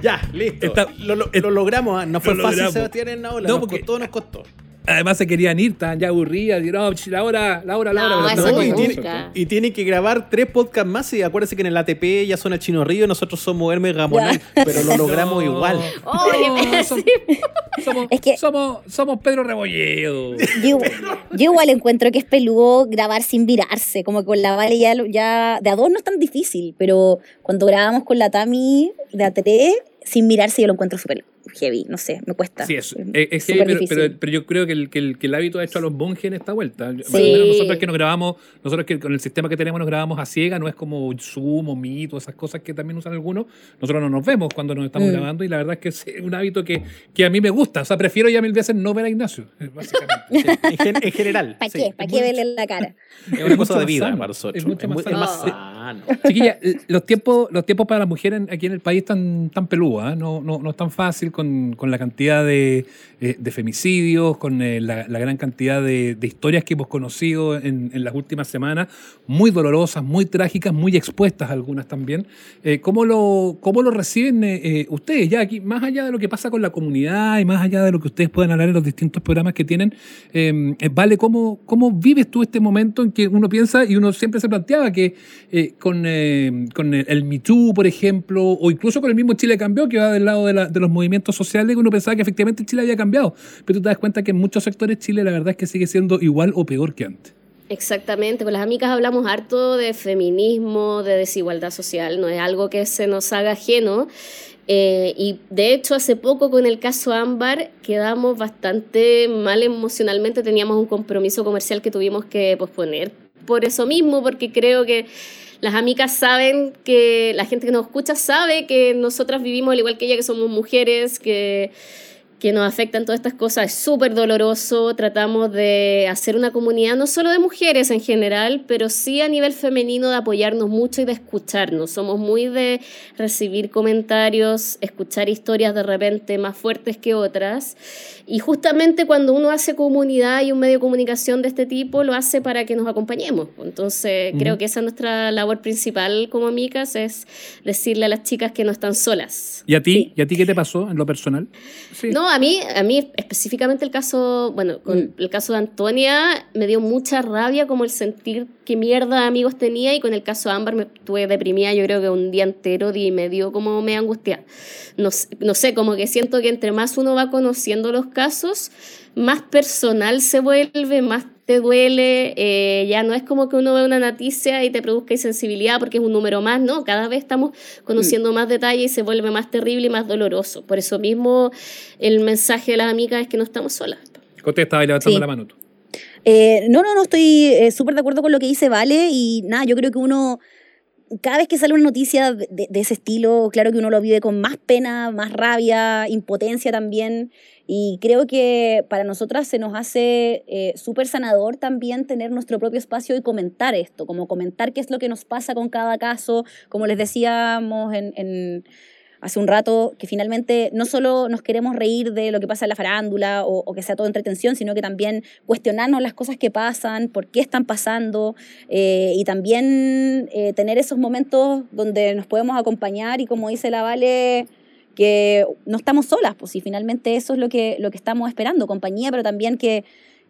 Ya, listo. lo, lo, logramos. ¿ah? No fue fácil, Sebastián, en la ola. No, nos costó, nos costó. Además se querían ir, estaban ya aburridas. Y, no, la hora, la hora, la hora. No, y, tiene, y, que grabar tres podcasts más. Y acuérdense que en el ATP ya son el Chino Río nosotros somos Hermes Gamonal, pero lo logramos igual. somos, es que, somos, somos Pedro Rebolleo. Yo, igual encuentro que es peludo grabar sin virarse. Como que con la Vale ya, ya de a dos no es tan difícil, pero cuando grabamos con la Tami de ATP, sin mirarse yo lo encuentro súper heavy, no sé, me cuesta. Sí, es, es, heavy, pero, pero, yo creo que el, que, el, que el hábito ha hecho a los monjes en esta vuelta. nosotros que nos grabamos, nosotros que con el sistema que tenemos nos grabamos a ciega, no es como Zoom o Meet o esas cosas que también usan algunos. Nosotros no nos vemos cuando nos estamos mm. grabando y la verdad es que es un hábito que, que a mí me gusta. O sea, prefiero ya mil veces no ver a Ignacio, básicamente. en, general. ¿Para qué? ¿Para qué verle la cara? Es una cosa de vida para nosotros. Es mucho más, sano. Chiquilla, los tiempos, los tiempos para las mujeres aquí en el país están tan peludos, ¿eh? no, no, no es tan fácil con, la cantidad de, eh, femicidios, con eh, la, gran cantidad de, historias que hemos conocido en, las últimas semanas, muy dolorosas, muy trágicas, muy expuestas algunas también. Eh, ¿cómo, lo, ¿Cómo lo reciben ustedes ya aquí, más allá de lo que pasa con la comunidad y más allá de lo que ustedes puedan hablar en los distintos programas que tienen? vale, ¿cómo, ¿cómo vives tú este momento en que uno piensa y uno siempre se planteaba que con, con el Me Too, por ejemplo, o incluso con el mismo Chile Cambió, que va del lado de los movimientos sociales, uno pensaba que efectivamente Chile había cambiado, pero tú te das cuenta que en muchos sectores Chile la verdad es que sigue siendo igual o peor que antes. Exactamente, con las amigas hablamos harto de feminismo, de desigualdad social, no es algo que se nos haga ajeno. Eh, y de hecho, hace poco con el caso Ámbar quedamos bastante mal emocionalmente, teníamos un compromiso comercial que tuvimos que posponer por eso mismo, porque creo que las amigas saben que la gente que nos escucha sabe que nosotras vivimos al igual que ella, que somos mujeres, que que nos afectan todas estas cosas. Es súper doloroso. Tratamos de hacer una comunidad no solo de mujeres en general, pero sí a nivel femenino de apoyarnos mucho y de escucharnos. Somos muy de recibir comentarios, escuchar historias de repente más fuertes que otras. Y justamente cuando uno hace comunidad y un medio de comunicación de este tipo, lo hace para que nos acompañemos. Entonces, creo que esa es nuestra labor principal como amigas, es decirle a las chicas que no están solas. ¿Y a ti? ¿Y a ti qué te pasó en lo personal? Sí. No, a mí, a mí específicamente el caso, bueno, con mm. el caso de Antonia me dio mucha rabia como el sentir qué mierda amigos tenía y con el caso de Ámbar me estuve deprimida yo creo que un día entero, y medio como me angustia. No, no sé, como que siento que entre más uno va conociendo los casos, más personal se vuelve, más te duele, eh, ya no es como que uno ve una noticia y te produzca insensibilidad porque es un número más, no, cada vez estamos conociendo más detalles y se vuelve más terrible y más doloroso. Por eso mismo el mensaje de las amigas es que no estamos solas. te estaba levantando la mano tú. Eh, no, no, no, estoy eh, súper de acuerdo con lo que dice Vale y nada, yo creo que uno cada vez que sale una noticia de, ese estilo, claro que uno lo vive con más pena, más rabia, impotencia también. Y creo que para nosotras se nos hace eh, súper sanador también tener nuestro propio espacio y comentar esto, como comentar qué es lo que nos pasa con cada caso, como les decíamos en, hace un rato, que finalmente no solo nos queremos reír de lo que pasa en la farándula o, que sea todo entretención, sino que también cuestionarnos las cosas que pasan, por qué están pasando, eh, y también eh, tener esos momentos donde nos podemos acompañar y como dice la Vale, que no estamos solas, pues y finalmente eso es lo que, lo que estamos esperando, compañía, pero también que,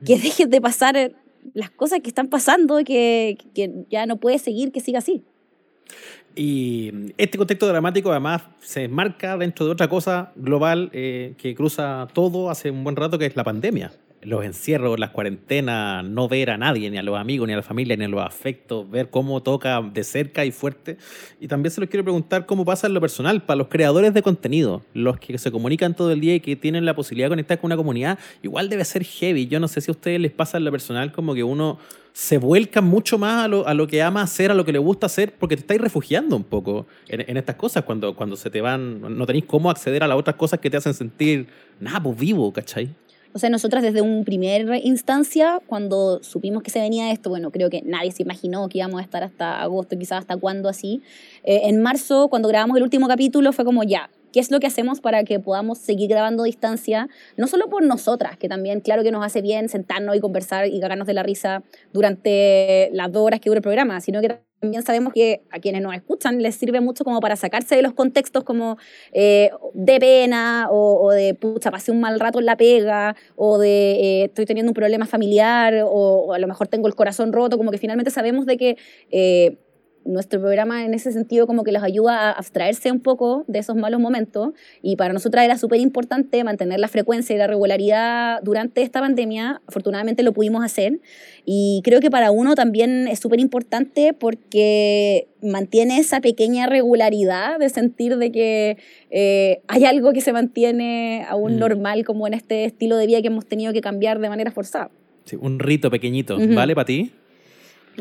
que mm. dejen de pasar las cosas que están pasando, que, que ya no puede seguir, que siga así. Y este contexto dramático además se enmarca dentro de otra cosa global eh, que cruza todo hace un buen rato, que es la pandemia los encierros, las cuarentenas, no ver a nadie, ni a los amigos, ni a la familia, ni a los afectos, ver cómo toca de cerca y fuerte. Y también se los quiero preguntar cómo pasa en lo personal, para los creadores de contenido, los que se comunican todo el día y que tienen la posibilidad de conectar con una comunidad, igual debe ser heavy. Yo no sé si a ustedes les pasa en lo personal como que uno se vuelca mucho más a lo, a lo que ama hacer, a lo que le gusta hacer, porque te estáis refugiando un poco en, en, estas cosas cuando, cuando se te van, no tenéis cómo acceder a las otras cosas que te hacen sentir, nada, pues vivo, ¿cachai? O sea, nosotras desde un primer instancia, cuando supimos que se venía esto, bueno, creo que nadie se imaginó que íbamos a estar hasta agosto, quizás hasta cuándo así. Eh, en marzo, cuando grabamos el último capítulo, fue como ya, ¿qué es lo que hacemos para que podamos seguir grabando a distancia? No solo por nosotras, que también, claro que nos hace bien sentarnos y conversar y cagarnos de la risa durante las dos horas que dura el programa, sino que también sabemos que a quienes nos escuchan les sirve mucho como para sacarse de los contextos como eh, de pena o, de pucha, pasé un mal rato en la pega o de eh, estoy teniendo un problema familiar o, a lo mejor tengo el corazón roto, como que finalmente sabemos de que eh, nuestro programa en ese sentido como que los ayuda a abstraerse un poco de esos malos momentos y para nosotras era súper importante mantener la frecuencia y la regularidad durante esta pandemia. Afortunadamente lo pudimos hacer y creo que para uno también es súper importante porque mantiene esa pequeña regularidad de sentir de que eh, hay algo que se mantiene aún mm. normal como en este estilo de vida que hemos tenido que cambiar de manera forzada. Sí, un rito pequeñito, ¿vale para ti?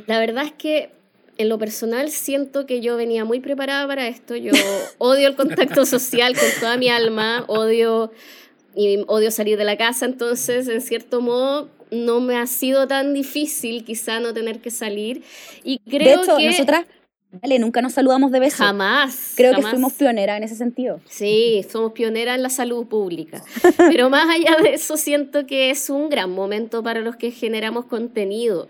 La verdad es que en lo personal siento que yo venía muy preparada para esto. Yo odio el contacto social con toda mi alma, odio y odio salir de la casa, entonces en cierto modo no me ha sido tan difícil quizá no tener que salir y creo de hecho, que nosotras Vale, nunca nos saludamos de beso. Jamás. Creo que fuimos pioneras en ese sentido. Sí, somos pioneras en la salud pública. Pero más allá de eso, siento que es un gran momento para los que generamos contenido.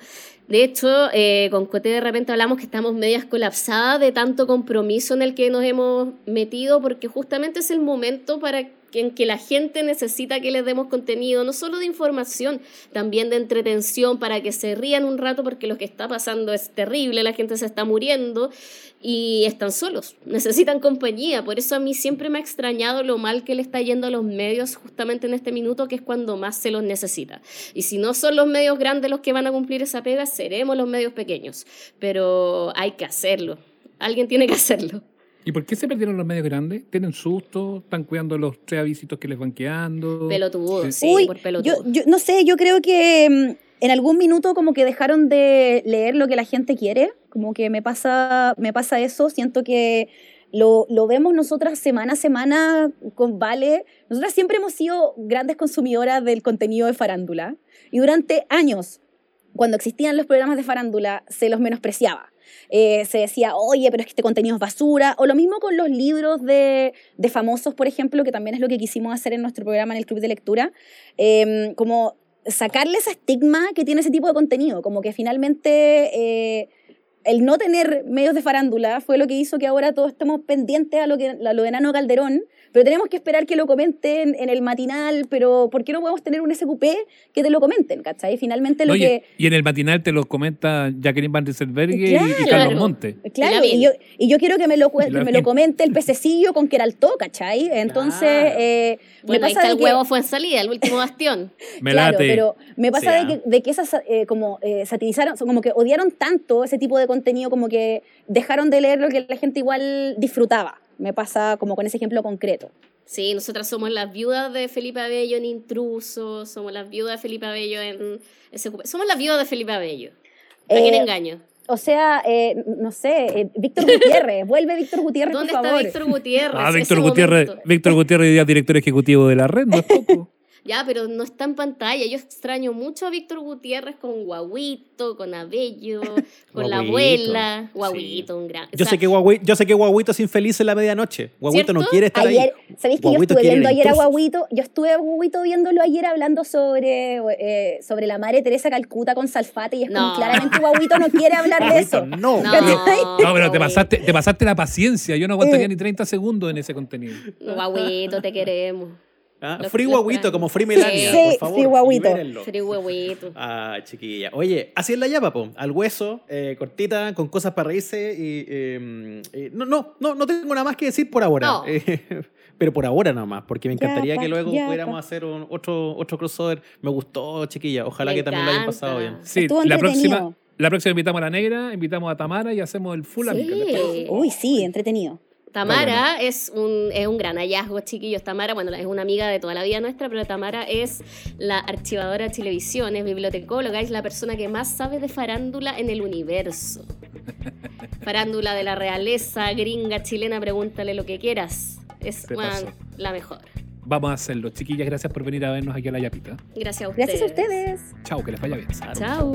De hecho, eh, con Cote de repente hablamos que estamos medias colapsadas de tanto compromiso en el que nos hemos metido, porque justamente es el momento para en que la gente necesita que les demos contenido, no solo de información, también de entretención para que se rían un rato porque lo que está pasando es terrible, la gente se está muriendo y están solos, necesitan compañía. Por eso a mí siempre me ha extrañado lo mal que le está yendo a los medios justamente en este minuto, que es cuando más se los necesita. Y si no son los medios grandes los que van a cumplir esa pega, seremos los medios pequeños. Pero hay que hacerlo. Alguien tiene que hacerlo. ¿Y por qué se perdieron los medios grandes? ¿Tienen susto? ¿Están cuidando los tres avisitos que les van quedando? Pelotudo, sí, por pelotudo. Yo, yo, no sé, yo creo que mm, en algún minuto como que dejaron de leer lo que la gente quiere, como que me pasa, me pasa eso, siento que lo, lo, vemos nosotras semana a semana con Vale. Nosotras siempre hemos sido grandes consumidoras del contenido de farándula y durante años, cuando existían los programas de farándula, se los menospreciaba. Eh, se decía, oye, pero es que este contenido es basura, o lo mismo con los libros de, de, famosos, por ejemplo, que también es lo que quisimos hacer en nuestro programa en el Club de Lectura, em, como sacarle ese estigma que tiene ese tipo de contenido, como que finalmente... Eh, el no tener medios de farándula fue lo que hizo que ahora todos estemos pendientes a lo, que, a lo de Nano Calderón, pero tenemos que esperar que lo comenten en el matinal, pero ¿por qué no podemos tener un SQP que te lo comenten, ¿cachai? Finalmente lo que... Y en el matinal te lo comenta Jacqueline Van Rieselberg y, Carlos Monte. Claro, y yo, y yo, quiero que me lo, me lo comente el pececillo con Keraltó, ¿cachai? Entonces... Eh, bueno, me pasa ahí está el huevo fue en salida, el último bastión. me claro, pero me pasa de, que, de, que, esas eh, como eh, satirizaron, como que odiaron tanto ese tipo de contenido, como que dejaron de leer lo que la gente igual disfrutaba. Me pasa como con ese ejemplo concreto. Sí, nosotras somos las viudas de Felipe Abello en Intruso, somos las viudas de Felipe Abello en. Somos las viudas de Felipe Abello. ¿A quién eh, engaño? O sea, eh, no sé, eh, Víctor Gutiérrez, vuelve Víctor Gutiérrez, ¿Dónde por está Víctor Gutiérrez? Ah, Víctor Gutiérrez, Víctor Gutiérrez, director ejecutivo de la red, no es poco. Ya, pero no está en pantalla. Yo extraño mucho a Víctor Gutiérrez con Guaguito, con Abello, con la abuela. Guaguito, un gran. Yo, sé que Guaguito, yo sé que Guaguito es infeliz en la medianoche. Guaguito no quiere estar ayer, ahí. ¿Sabéis que yo estuve viendo ayer a Guaguito? Yo estuve a Guaguito viéndolo ayer hablando sobre, eh, sobre la madre Teresa Calcuta con Salfate y es como claramente Guaguito no quiere hablar de eso. No, no, no, pero te pasaste, te pasaste la paciencia. Yo no aguantaría eh. ni 30 segundos en ese contenido. Guaguito, te queremos. ¿Ah? Free Guaguito, como Free Melania, sí, por favor. Free Guaguito. Free Guaguito. Ah, chiquilla. Oye, así es la llapa, po. Al hueso, eh, cortita, con cosas para reírse y... Em, eh, no, no, no, no tengo nada más que decir por ahora. No. Eh, pero por ahora nada más, porque me encantaría que luego pudiéramos hacer otro, otro crossover. Me gustó, chiquilla. Ojalá que también lo hayan pasado bien. Sí, la próxima... La próxima invitamos a la negra, invitamos a Tamara y hacemos el full sí. Uy, sí, entretenido. Tamara es, un, es un gran hallazgo, chiquillos. Tamara, bueno, es una amiga de toda la vida nuestra, pero Tamara es la archivadora de televisión, es bibliotecóloga, es la persona que más sabe de farándula en el universo. farándula de la realeza, gringa, chilena, pregúntale lo que quieras. Es la mejor. Vamos a hacerlo. Chiquillas, gracias por venir a vernos aquí a La Yapita. Gracias a ustedes. Gracias a ustedes. Chao, que les vaya bien. Chao.